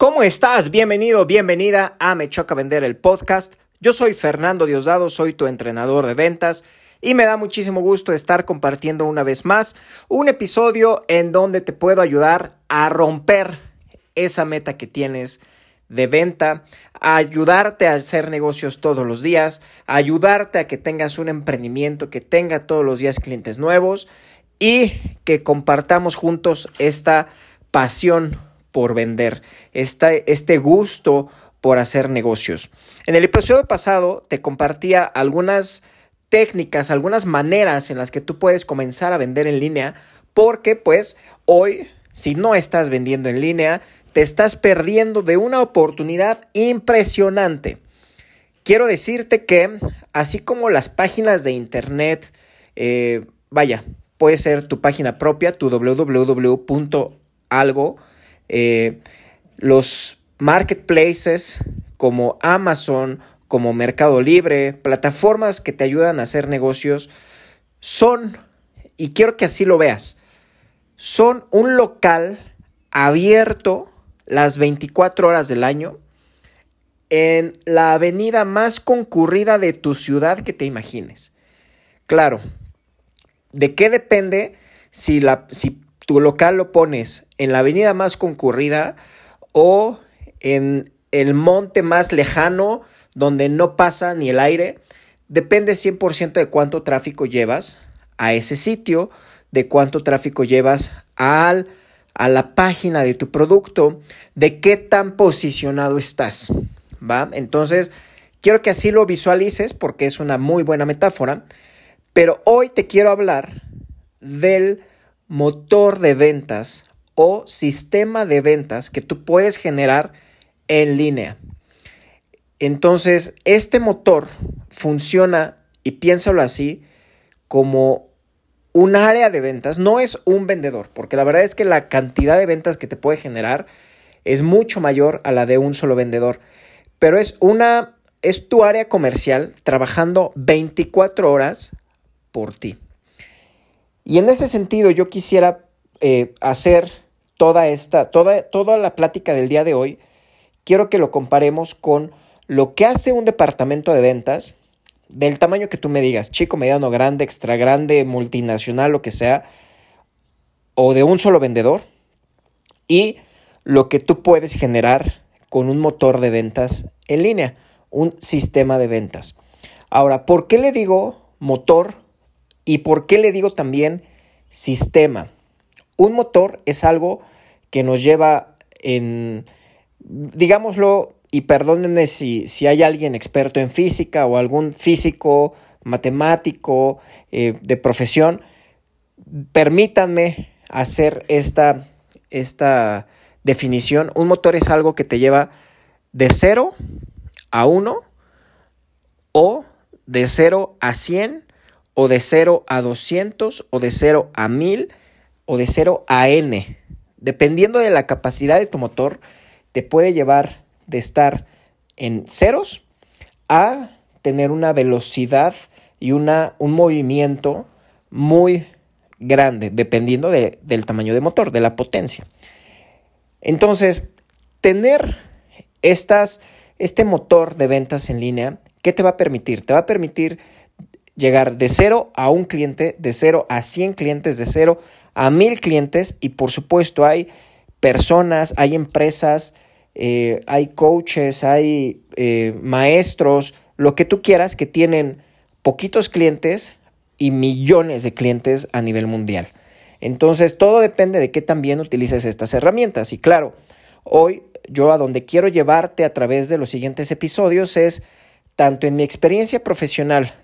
¿Cómo estás? Bienvenido, bienvenida a Me Choca Vender el podcast. Yo soy Fernando Diosdado, soy tu entrenador de ventas y me da muchísimo gusto estar compartiendo una vez más un episodio en donde te puedo ayudar a romper esa meta que tienes de venta, a ayudarte a hacer negocios todos los días, a ayudarte a que tengas un emprendimiento que tenga todos los días clientes nuevos y que compartamos juntos esta pasión por vender, este gusto por hacer negocios. En el episodio pasado te compartía algunas técnicas, algunas maneras en las que tú puedes comenzar a vender en línea, porque pues hoy, si no estás vendiendo en línea, te estás perdiendo de una oportunidad impresionante. Quiero decirte que, así como las páginas de internet, eh, vaya, puede ser tu página propia, tu www.algo, eh, los marketplaces como Amazon, como Mercado Libre, plataformas que te ayudan a hacer negocios, son, y quiero que así lo veas, son un local abierto las 24 horas del año en la avenida más concurrida de tu ciudad que te imagines. Claro, ¿de qué depende si, la, tu local lo pones en la avenida más concurrida o en el monte más lejano donde no pasa ni el aire, depende 100% de cuánto tráfico llevas a ese sitio, de cuánto tráfico llevas al, a la página de tu producto, de qué tan posicionado estás, ¿va? Entonces, quiero que así lo visualices porque es una muy buena metáfora, pero hoy te quiero hablar del motor de ventas o sistema de ventas que tú puedes generar en línea. Entonces, este motor funciona, y piénsalo así, como un área de ventas, no es un vendedor, porque la verdad es que la cantidad de ventas que te puede generar es mucho mayor a la de un solo vendedor, pero es una es tu área comercial trabajando 24 horas por ti. Y en ese sentido yo quisiera eh, hacer toda esta, toda, toda la plática del día de hoy, quiero que lo comparemos con lo que hace un departamento de ventas del tamaño que tú me digas, chico, mediano, grande, extra grande, multinacional, lo que sea, o de un solo vendedor, y lo que tú puedes generar con un motor de ventas en línea, un sistema de ventas. Ahora, ¿por qué le digo motor ¿Y por qué le digo también sistema? Un motor es algo que nos lleva en, digámoslo, y perdónenme si, si hay alguien experto en física o algún físico, matemático, eh, de profesión, permítanme hacer esta, esta definición. Un motor es algo que te lleva de 0 a 1 o de 0 a 100 o de 0 a 200 o de 0 a 1000 o de 0 a n. Dependiendo de la capacidad de tu motor, te puede llevar de estar en ceros a tener una velocidad y una, un movimiento muy grande, dependiendo del tamaño de motor, de la potencia. Entonces, tener estas, este motor de ventas en línea, ¿qué te va a permitir? Te va a permitir llegar de cero a un cliente, de cero a 100 clientes, de cero a mil clientes y por supuesto hay personas, hay empresas, eh, hay coaches, hay eh, maestros, lo que tú quieras que tienen poquitos clientes y millones de clientes a nivel mundial. Entonces todo depende de qué también utilices estas herramientas y claro, hoy yo a donde quiero llevarte a través de los siguientes episodios es tanto en mi experiencia profesional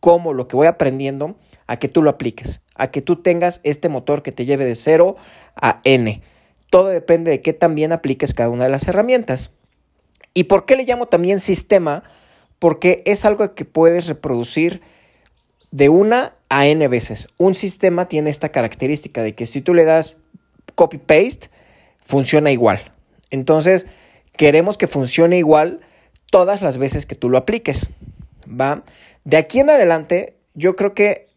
cómo lo que voy aprendiendo a que tú lo apliques, a que tú tengas este motor que te lleve de 0 a N. Todo depende de qué también apliques cada una de las herramientas. ¿Y por qué le llamo también sistema? Porque es algo que puedes reproducir de una a n veces. Un sistema tiene esta característica de que si tú le das copy-paste, funciona igual. Entonces, queremos que funcione igual todas las veces que tú lo apliques. ¿Va? De aquí en adelante, yo creo que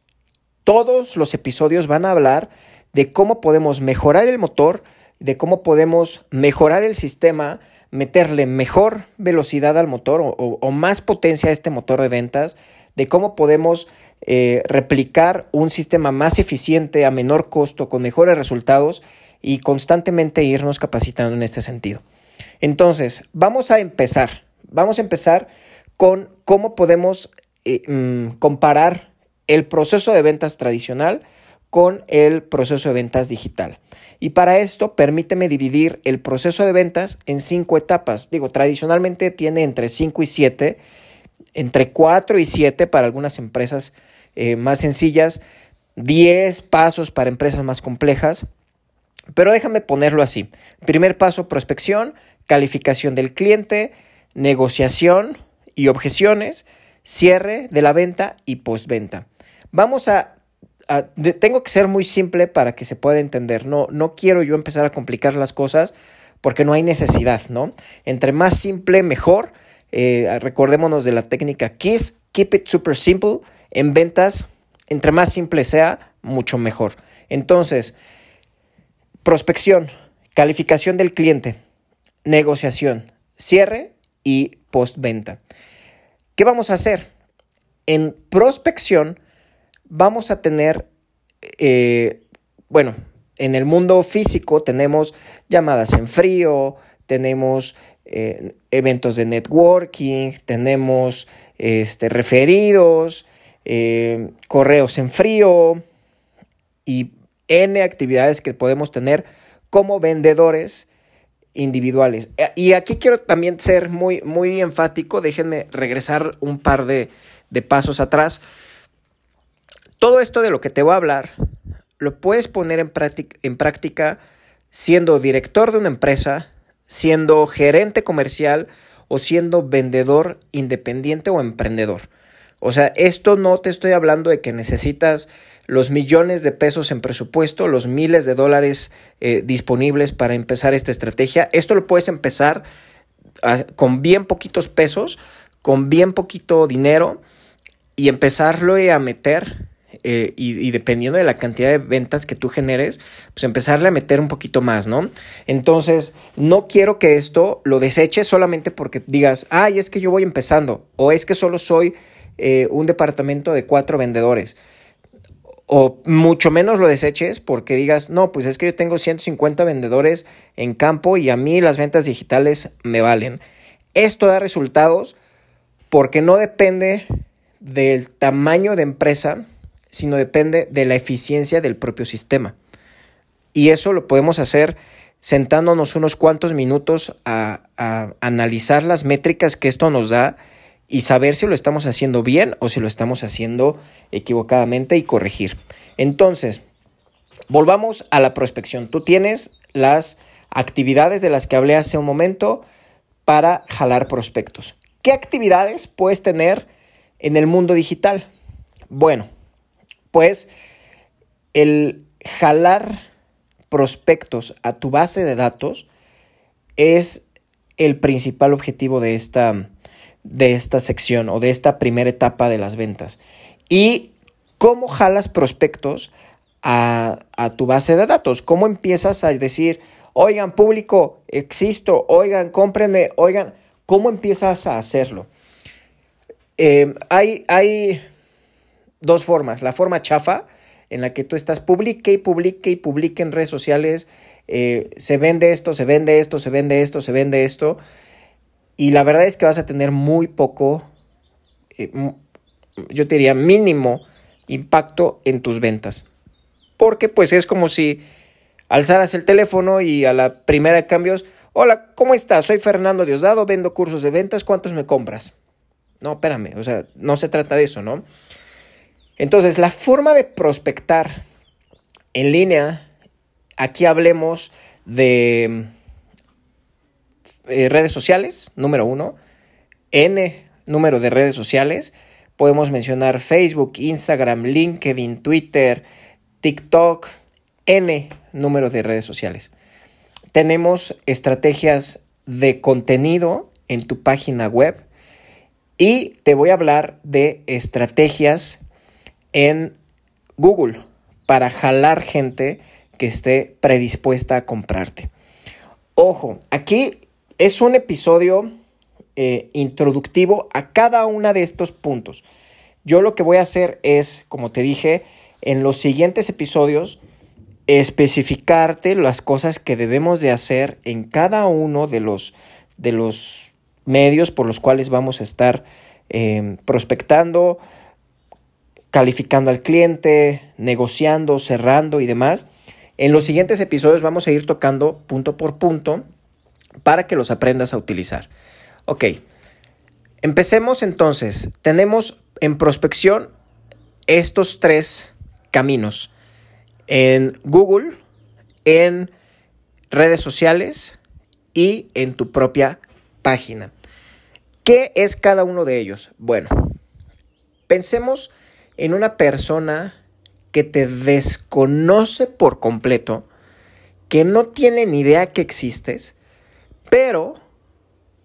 todos los episodios van a hablar de cómo podemos mejorar el motor de cómo podemos mejorar el sistema, meterle mejor velocidad al motor o, más potencia a este motor de ventas, de cómo podemos eh, replicar un sistema más eficiente a menor costo, con mejores resultados y constantemente irnos capacitando en este sentido. Entonces, vamos a empezar. Vamos a empezar con cómo podemos eh, mm, comparar el proceso de ventas tradicional con el proceso de ventas digital. Y para esto, permíteme dividir el proceso de ventas en cinco etapas. Digo, tradicionalmente tiene entre 5 y 7, entre 4 y 7 para algunas empresas eh, más sencillas, 10 pasos para empresas más complejas. Pero déjame ponerlo así. Primer paso, prospección, calificación del cliente, negociación y objeciones, cierre de la venta y postventa. Vamos a tengo que ser muy simple para que se pueda entender. No, no quiero yo empezar a complicar las cosas porque no hay necesidad, ¿no? Entre más simple, mejor. Eh, recordémonos de la técnica KISS, Keep It Super Simple. En ventas, entre más simple sea, mucho mejor. Entonces, prospección, calificación del cliente, negociación, cierre y postventa. ¿Qué vamos a hacer? En prospección, vamos a tener, eh, bueno, en el mundo físico tenemos llamadas en frío, tenemos eh, eventos de networking, tenemos este, referidos, eh, correos en frío y N actividades que podemos tener como vendedores individuales. Y aquí quiero también ser muy, muy enfático, déjenme regresar un par de, de pasos atrás. Todo esto de lo que te voy a hablar lo puedes poner en, práctica, siendo director de una empresa, siendo gerente comercial o siendo vendedor independiente o emprendedor. O sea, esto no te estoy hablando de que necesitas los millones de pesos en presupuesto, los miles de dólares eh, disponibles para empezar esta estrategia. Esto lo puedes empezar con bien poquitos pesos, con bien poquito dinero y empezarlo a meter eh, y, dependiendo de la cantidad de ventas que tú generes, pues empezarle a meter un poquito más, ¿no? Entonces, no quiero que esto lo deseches solamente porque digas, ay, es que yo voy empezando, o es que solo soy eh, un departamento de cuatro vendedores. O mucho menos lo deseches porque digas, no, pues es que yo tengo 150 vendedores en campo y a mí las ventas digitales me valen. Esto da resultados porque no depende del tamaño de empresa, sino depende de la eficiencia del propio sistema. Y eso lo podemos hacer sentándonos unos cuantos minutos a, analizar las métricas que esto nos da y saber si lo estamos haciendo bien o si lo estamos haciendo equivocadamente y corregir. Entonces, volvamos a la prospección. Tú tienes las actividades de las que hablé hace un momento para jalar prospectos. ¿Qué actividades puedes tener en el mundo digital? Bueno, pues el jalar prospectos a tu base de datos es el principal objetivo de esta, de esta sección o de esta primera etapa de las ventas. Y cómo jalas prospectos a, a, tu base de datos, cómo empiezas a decir, oigan, público, existo, oigan, cómprenme, oigan, cómo empiezas a hacerlo. Eh, hay, hay dos formas. La forma chafa, en la que tú estás publique y publique y publique en redes sociales, eh, se vende esto, se vende esto, se vende esto, se vende esto. Y la verdad es que vas a tener muy poco, eh, yo te diría mínimo impacto en tus ventas. Porque pues es como si alzaras el teléfono y a la primera de cambios, hola, ¿cómo estás? Soy Fernando Diosdado, vendo cursos de ventas, ¿cuántos me compras? No, espérame, o sea, no se trata de eso, ¿no? Entonces, la forma de prospectar en línea, aquí hablemos de eh, redes sociales, número uno, N número de redes sociales, podemos mencionar Facebook, Instagram, LinkedIn, Twitter, TikTok, N número de redes sociales. Tenemos estrategias de contenido en tu página web y te voy a hablar de estrategias en Google para jalar gente que esté predispuesta a comprarte. Ojo, aquí es un episodio eh, introductivo a cada uno de estos puntos. Yo lo que voy a hacer es, como te dije, en los siguientes episodios, especificarte las cosas que debemos de hacer en cada uno de los, de los medios por los cuales vamos a estar eh, prospectando, calificando al cliente, negociando, cerrando y demás. En los siguientes episodios vamos a ir tocando punto por punto para que los aprendas a utilizar. Ok, empecemos entonces. Tenemos en prospección estos tres caminos. En Google, en redes sociales y en tu propia página. ¿Qué es cada uno de ellos? Bueno, pensemos en una persona que te desconoce por completo, que no tiene ni idea que existes, pero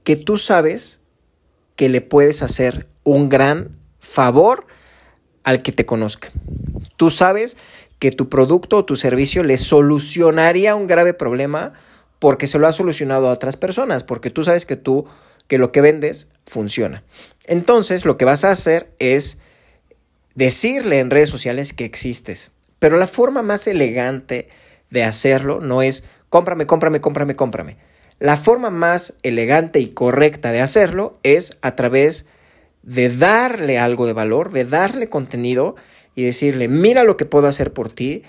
que tú sabes que le puedes hacer un gran favor al que te conozca. Tú sabes que tu producto o tu servicio le solucionaría un grave problema porque se lo ha solucionado a otras personas, porque tú sabes que tú que lo que vendes funciona. Entonces, lo que vas a hacer es decirle en redes sociales que existes. Pero la forma más elegante de hacerlo no es cómprame, cómprame, cómprame, cómprame. La forma más elegante y correcta de hacerlo es a través de darle algo de valor, de darle contenido y decirle, mira lo que puedo hacer por ti,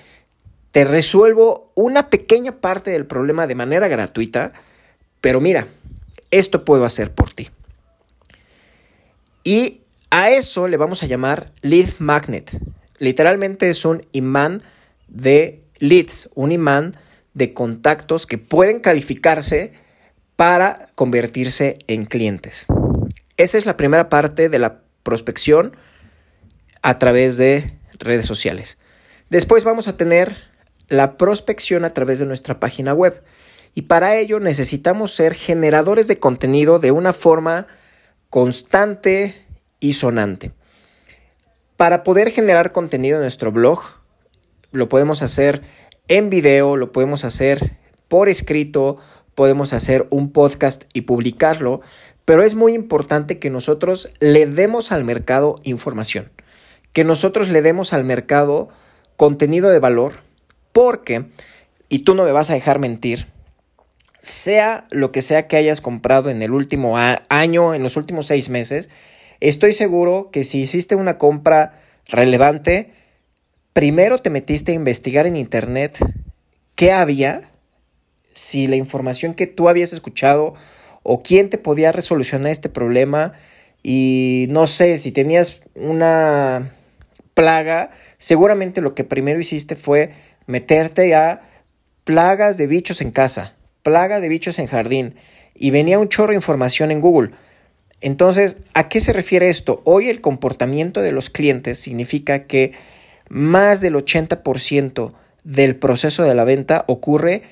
te resuelvo una pequeña parte del problema de manera gratuita, pero mira, esto puedo hacer por ti. Y a eso le vamos a llamar lead magnet. Literalmente es un imán de leads, un imán de contactos que pueden calificarse para convertirse en clientes. Esa es la primera parte de la prospección a través de redes sociales. Después vamos a tener la prospección a través de nuestra página web. Y para ello necesitamos ser generadores de contenido de una forma constante y sonante. Para poder generar contenido en nuestro blog, lo podemos hacer en video, lo podemos hacer por escrito, podemos hacer un podcast y publicarlo, pero es muy importante que nosotros le demos al mercado información, que nosotros le demos al mercado contenido de valor, porque, y tú no me vas a dejar mentir, sea lo que sea que hayas comprado en el último año, en los últimos seis meses, estoy seguro que si hiciste una compra relevante, primero te metiste a investigar en internet qué había, si la información que tú habías escuchado o quién te podía resolucionar este problema y no sé, si tenías una plaga, seguramente lo que primero hiciste fue meterte a plagas de bichos en casa plaga de bichos en jardín y venía un chorro de información en Google. Entonces, ¿a qué se refiere esto? Hoy el comportamiento de los clientes significa que más del 80% del proceso de la venta ocurre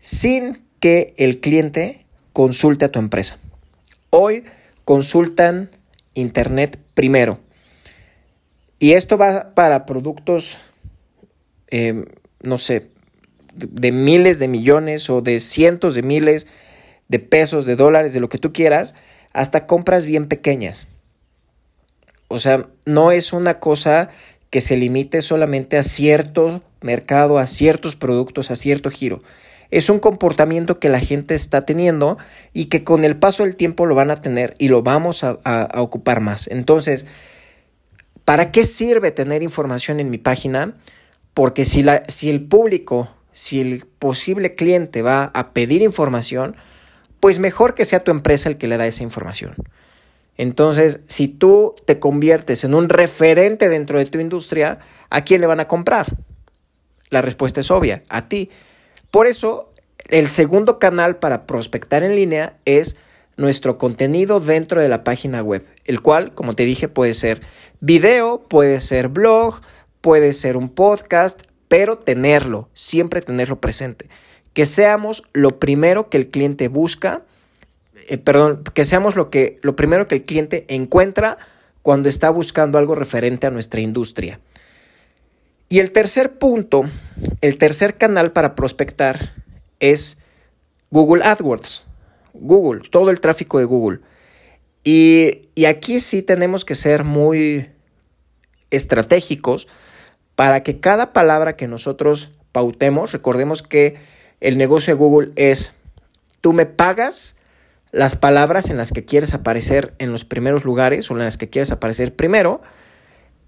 sin que el cliente consulte a tu empresa. Hoy consultan Internet primero. Y esto va para productos, eh, no sé, de miles de millones o de cientos de miles de pesos, de dólares, de lo que tú quieras, hasta compras bien pequeñas. O sea, no es una cosa que se limite solamente a cierto mercado, a ciertos productos, a cierto giro. Es un comportamiento que la gente está teniendo y que con el paso del tiempo lo van a tener y lo vamos a, ocupar más. Entonces, ¿para qué sirve tener información en mi página? Porque si, la, si el público si el posible cliente va a pedir información, pues mejor que sea tu empresa el que le da esa información. Entonces, si tú te conviertes en un referente dentro de tu industria, ¿a quién le van a comprar? La respuesta es obvia, a ti. Por eso, el segundo canal para prospectar en línea es nuestro contenido dentro de la página web, el cual, como te dije, puede ser video, puede ser blog, puede ser un podcast, pero tenerlo, siempre tenerlo presente. Que seamos lo primero que el cliente busca, eh, perdón, que seamos lo, que, lo primero que el cliente encuentra cuando está buscando algo referente a nuestra industria. Y el tercer punto, el tercer canal para prospectar es Google AdWords. Google, todo el tráfico de Google. Y, y aquí sí tenemos que ser muy estratégicos para que cada palabra que nosotros pautemos, recordemos que el negocio de Google es, tú me pagas las palabras en las que quieres aparecer en los primeros lugares o en las que quieres aparecer primero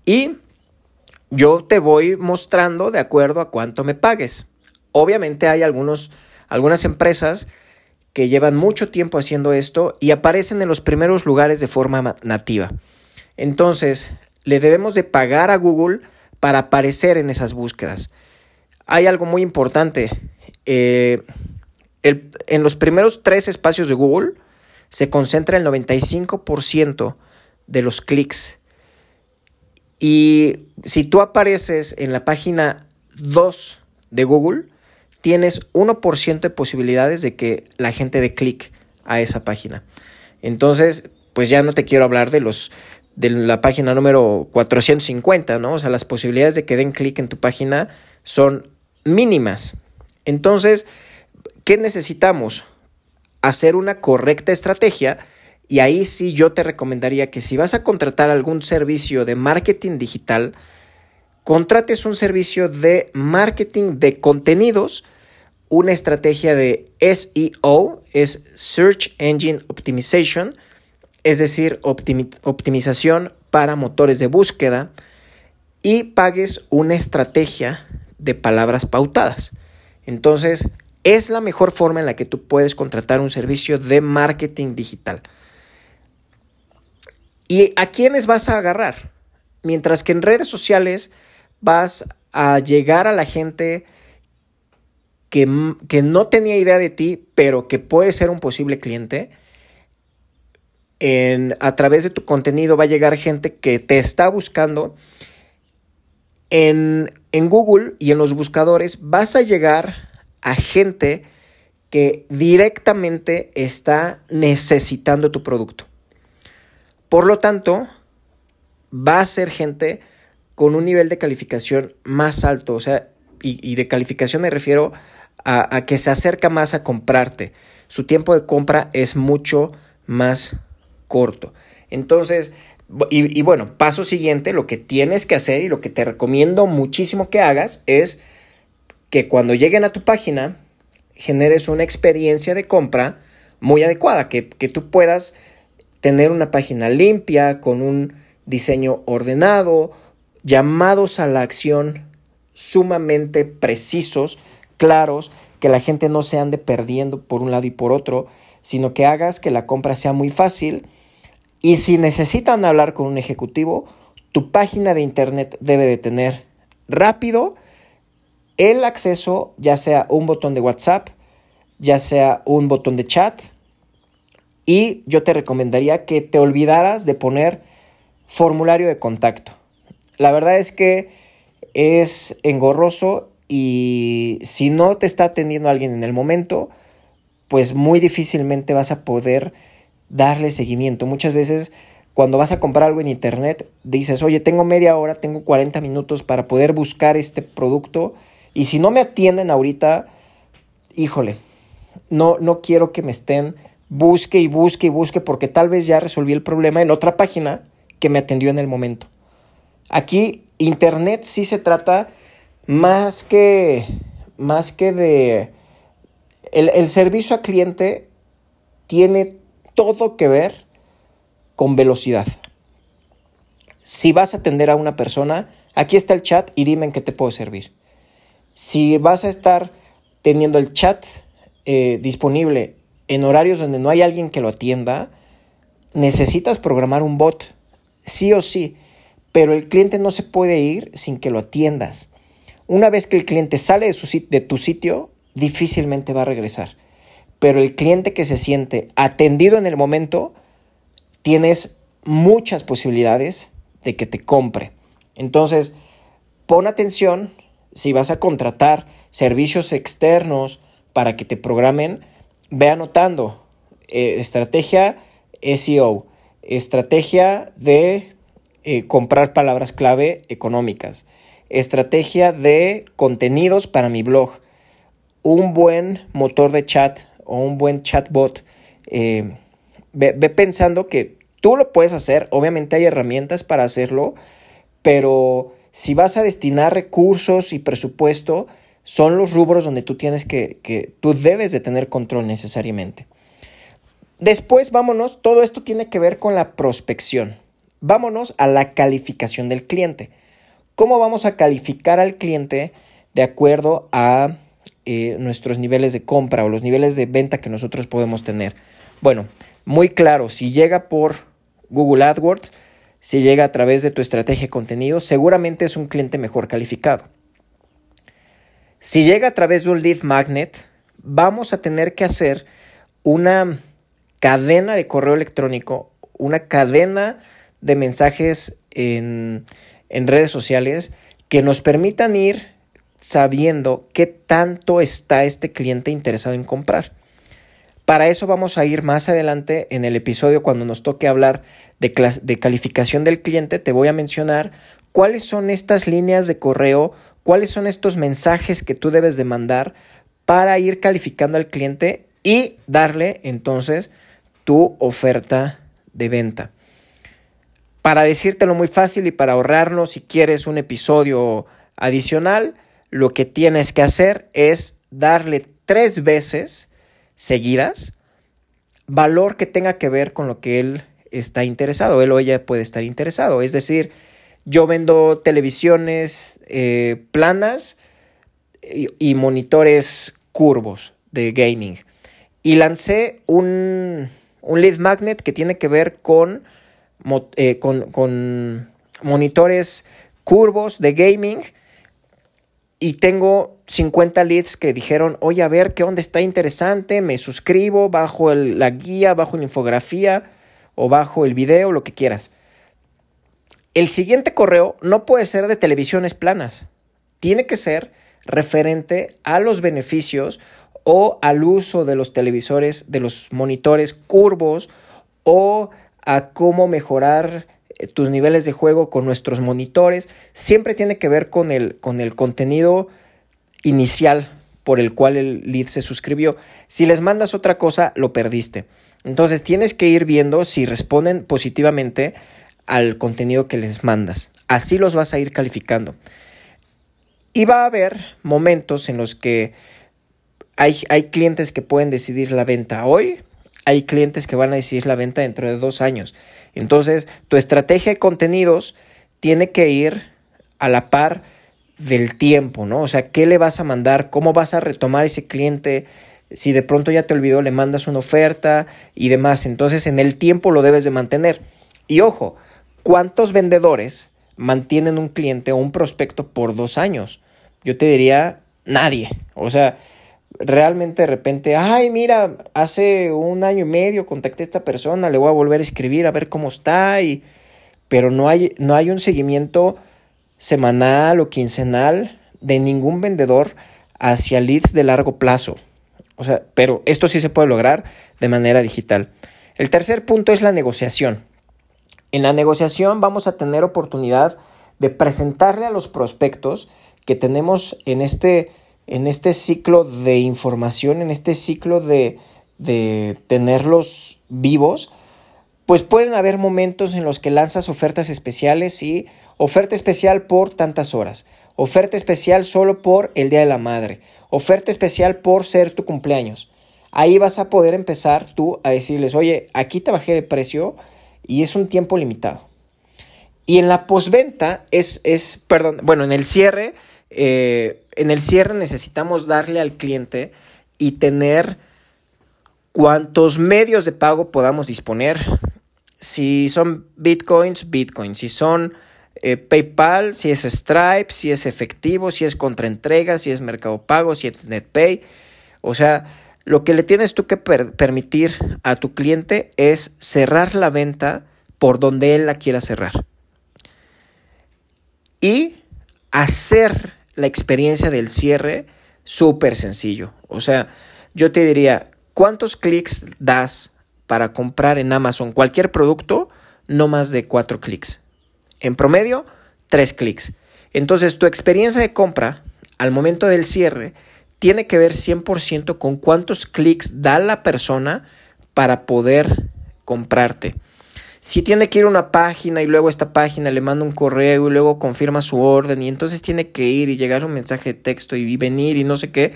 y yo te voy mostrando de acuerdo a cuánto me pagues. Obviamente hay algunos, algunas empresas que llevan mucho tiempo haciendo esto y aparecen en los primeros lugares de forma nativa. Entonces, le debemos de pagar a Google para aparecer en esas búsquedas. Hay algo muy importante. Eh, en los primeros tres espacios de Google se concentra el 95% de los clics. Y si tú apareces en la página 2 de Google, tienes 1% de posibilidades de que la gente dé clic a esa página. Entonces, pues ya no te quiero hablar de los de la página número 450, ¿no? O sea, las posibilidades de que den clic en tu página son mínimas. Entonces, ¿qué necesitamos? Hacer una correcta estrategia y ahí sí yo te recomendaría que si vas a contratar algún servicio de marketing digital, contrates un servicio de marketing de contenidos, una estrategia de SEO, es Search Engine Optimization, es decir, optimización para motores de búsqueda, y pagues una estrategia de palabras pautadas. Entonces, es la mejor forma en la que tú puedes contratar un servicio de marketing digital. ¿Y a quiénes vas a agarrar? Mientras que en redes sociales vas a llegar a la gente que, que no tenía idea de ti, pero que puede ser un posible cliente a través de tu contenido va a llegar gente que te está buscando. En, en Google y en los buscadores vas a llegar a gente que directamente está necesitando tu producto. Por lo tanto, va a ser gente con un nivel de calificación más alto. O sea, y, de calificación me refiero a, a, que se acerca más a comprarte. Su tiempo de compra es mucho más corto. Entonces, y, bueno, paso siguiente, lo que tienes que hacer y lo que te recomiendo muchísimo que hagas es que cuando lleguen a tu página generes una experiencia de compra muy adecuada, que, que tú puedas tener una página limpia, con un diseño ordenado, llamados a la acción sumamente precisos, claros, que la gente no se ande perdiendo por un lado y por otro, sino que hagas que la compra sea muy fácil. Y si necesitan hablar con un ejecutivo, tu página de internet debe de tener rápido el acceso, ya sea un botón de WhatsApp, ya sea un botón de chat. Y yo te recomendaría que te olvidaras de poner formulario de contacto. La verdad es que es engorroso y si no te está atendiendo alguien en el momento, pues muy difícilmente vas a poder darle seguimiento. Muchas veces cuando vas a comprar algo en internet, dices, oye, tengo media hora, tengo 40 minutos para poder buscar este producto y si no me atienden ahorita, híjole, no, no quiero que me estén busque y busque y busque porque tal vez ya resolví el problema en otra página que me atendió en el momento. Aquí internet sí se trata más que, más que de... El, el servicio a cliente tiene todo que ver con velocidad. Si vas a atender a una persona, aquí está el chat y dime en qué te puedo servir. Si vas a estar teniendo el chat eh, disponible en horarios donde no hay alguien que lo atienda, necesitas programar un bot, sí o sí, pero el cliente no se puede ir sin que lo atiendas. Una vez que el cliente sale de, su, de tu sitio, difícilmente va a regresar pero el cliente que se siente atendido en el momento, tienes muchas posibilidades de que te compre. Entonces, pon atención si vas a contratar servicios externos para que te programen, ve anotando eh, estrategia SEO, estrategia de eh, comprar palabras clave económicas, estrategia de contenidos para mi blog, un buen motor de chat o un buen chatbot. Eh, ve, pensando que tú lo puedes hacer, obviamente hay herramientas para hacerlo, pero si vas a destinar recursos y presupuesto, son los rubros donde tú tienes que, que tú debes de tener control necesariamente. Después, vámonos, todo esto tiene que ver con la prospección. Vámonos a la calificación del cliente. ¿Cómo vamos a calificar al cliente de acuerdo a eh, nuestros niveles de compra o los niveles de venta que nosotros podemos tener? Bueno, muy claro, si llega por Google AdWords, si llega a través de tu estrategia de contenido, seguramente es un cliente mejor calificado. Si llega a través de un lead magnet, vamos a tener que hacer una cadena de correo electrónico, una cadena de mensajes en, redes sociales que nos permitan ir sabiendo qué tanto está este cliente interesado en comprar. Para eso vamos a ir más adelante en el episodio cuando nos toque hablar de, de, calificación del cliente. Te voy a mencionar cuáles son estas líneas de correo, cuáles son estos mensajes que tú debes de mandar para ir calificando al cliente y darle entonces tu oferta de venta. Para decírtelo muy fácil y para ahorrarnos si quieres un episodio adicional, lo que tienes que hacer es darle tres veces seguidas valor que tenga que ver con lo que él está interesado, él o ella puede estar interesado. Es decir, yo vendo televisiones eh, planas y monitores curvos de gaming. Y lancé un, un lead magnet que tiene que ver eh, con, con, monitores curvos de gaming y tengo 50 leads que dijeron, oye, a ver qué onda está interesante, me suscribo, bajo la guía, bajo la infografía o bajo el video, lo que quieras. El siguiente correo no puede ser de televisiones planas, tiene que ser referente a los beneficios o al uso de los televisores, de los monitores curvos o a cómo mejorar tus niveles de juego con nuestros monitores. Siempre tiene que ver con el, con el contenido inicial por el cual el lead se suscribió. Si les mandas otra cosa, lo perdiste. Entonces tienes que ir viendo si responden positivamente al contenido que les mandas. Así los vas a ir calificando. Y va a haber momentos en los que hay, clientes que pueden decidir la venta hoy, hay clientes que van a decidir la venta dentro de dos años. Entonces, tu estrategia de contenidos tiene que ir a la par del tiempo, ¿no? O sea, ¿qué le vas a mandar? ¿Cómo vas a retomar ese cliente? Si de pronto ya te olvidó, le mandas una oferta y demás. Entonces, en el tiempo lo debes de mantener. Y ojo, ¿cuántos vendedores mantienen un cliente o un prospecto por dos años? Yo te diría, nadie. O sea, realmente de repente, ay, mira, hace un año y medio contacté a esta persona, le voy a volver a escribir a ver cómo está, y... pero no hay, no hay un seguimiento semanal o quincenal de ningún vendedor hacia leads de largo plazo. O sea, pero esto sí se puede lograr de manera digital. El tercer punto es la negociación. En la negociación vamos a tener oportunidad de presentarle a los prospectos que tenemos en este en este ciclo de información, en este ciclo de, de tenerlos vivos, pues pueden haber momentos en los que lanzas ofertas especiales y oferta especial por tantas horas, oferta especial solo por el Día de la Madre, oferta especial por ser tu cumpleaños. Ahí vas a poder empezar tú a decirles, oye, aquí te bajé de precio y es un tiempo limitado. Y en la posventa es, es, perdón, bueno, en el cierre eh, en el cierre necesitamos darle al cliente y tener cuantos medios de pago podamos disponer. Si son bitcoins, bitcoins. Si son eh, PayPal, si es Stripe, si es efectivo, si es contraentrega, si es Mercado Pago, si es NetPay. O sea, lo que le tienes tú que permitir a tu cliente es cerrar la venta por donde él la quiera cerrar. Y hacer la experiencia del cierre súper sencillo. O sea, yo te diría, ¿cuántos clics das para comprar en Amazon cualquier producto? No más de cuatro clics. En promedio, tres clics. Entonces, tu experiencia de compra al momento del cierre tiene que ver 100% con cuántos clics da la persona para poder comprarte. Si tiene que ir a una página y luego esta página le manda un correo y luego confirma su orden y entonces tiene que ir y llegar un mensaje de texto y venir y no sé qué,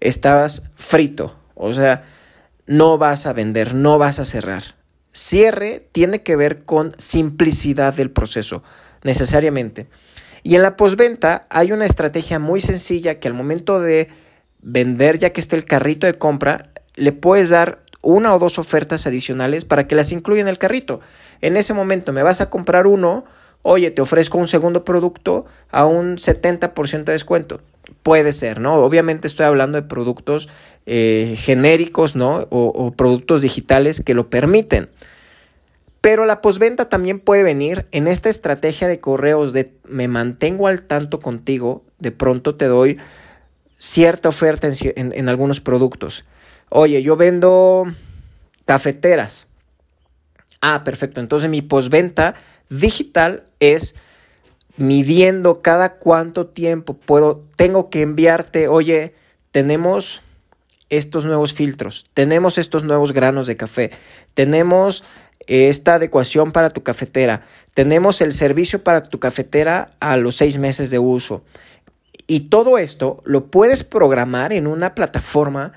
estás frito. O sea, no vas a vender, no vas a cerrar. Cierre tiene que ver con simplicidad del proceso, necesariamente. Y en la postventa hay una estrategia muy sencilla que al momento de vender, ya que esté el carrito de compra, le puedes dar una o dos ofertas adicionales para que las incluya en el carrito. En ese momento me vas a comprar uno, oye, te ofrezco un segundo producto a un 70% de descuento. Puede ser, ¿no? Obviamente estoy hablando de productos eh, genéricos, ¿no? O, productos digitales que lo permiten. Pero la posventa también puede venir en esta estrategia de correos de me mantengo al tanto contigo, de pronto te doy cierta oferta en, algunos productos. Oye, yo vendo cafeteras. Ah, perfecto. Entonces mi posventa digital es midiendo cada cuánto tiempo puedo, tengo que enviarte, oye, tenemos estos nuevos filtros, tenemos estos nuevos granos de café, tenemos esta adecuación para tu cafetera. Tenemos el servicio para tu cafetera a los seis meses de uso. Y todo esto lo puedes programar en una plataforma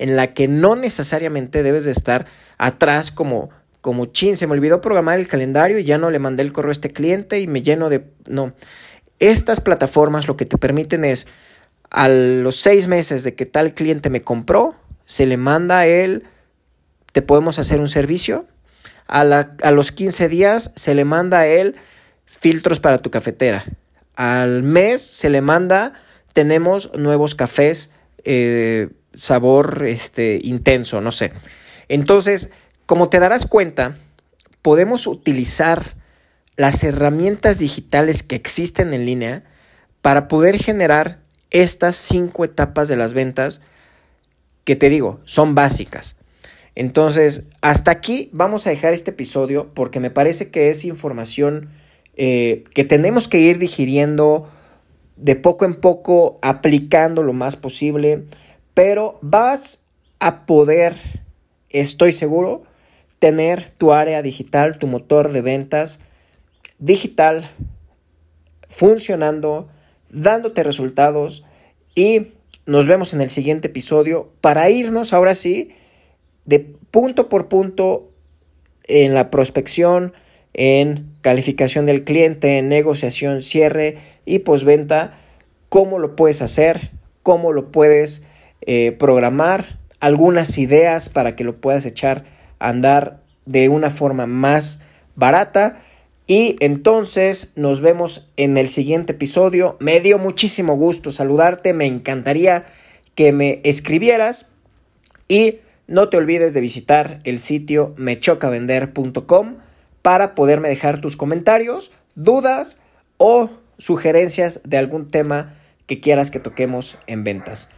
en la que no necesariamente debes de estar atrás como, como chin, se me olvidó programar el calendario y ya no le mandé el correo a este cliente y me lleno de... No, estas plataformas lo que te permiten es a los seis meses de que tal cliente me compró, se le manda a él, te podemos hacer un servicio a, los 15 días se le manda a él filtros para tu cafetera. Al mes se le manda, tenemos nuevos cafés, eh, sabor este, intenso, no sé. Entonces, como te darás cuenta, podemos utilizar las herramientas digitales que existen en línea para poder generar estas cinco etapas de las ventas que te digo, son básicas. Entonces, hasta aquí vamos a dejar este episodio porque me parece que es información eh, que tenemos que ir digiriendo de poco en poco, aplicando lo más posible, pero vas a poder, estoy seguro, tener tu área digital, tu motor de ventas digital funcionando, dándote resultados y nos vemos en el siguiente episodio para irnos ahora sí de punto por punto en la prospección, en calificación del cliente, en negociación, cierre y postventa, cómo lo puedes hacer, cómo lo puedes eh, programar, algunas ideas para que lo puedas echar a andar de una forma más barata. Y entonces nos vemos en el siguiente episodio. Me dio muchísimo gusto saludarte, me encantaría que me escribieras y no te olvides de visitar el sitio mechocavender.com para poderme dejar tus comentarios, dudas o sugerencias de algún tema que quieras que toquemos en ventas.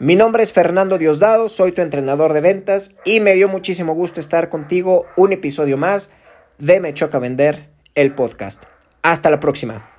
Mi nombre es Fernando Diosdado, soy tu entrenador de ventas y me dio muchísimo gusto estar contigo un episodio más de Me Choca Vender, el podcast. Hasta la próxima.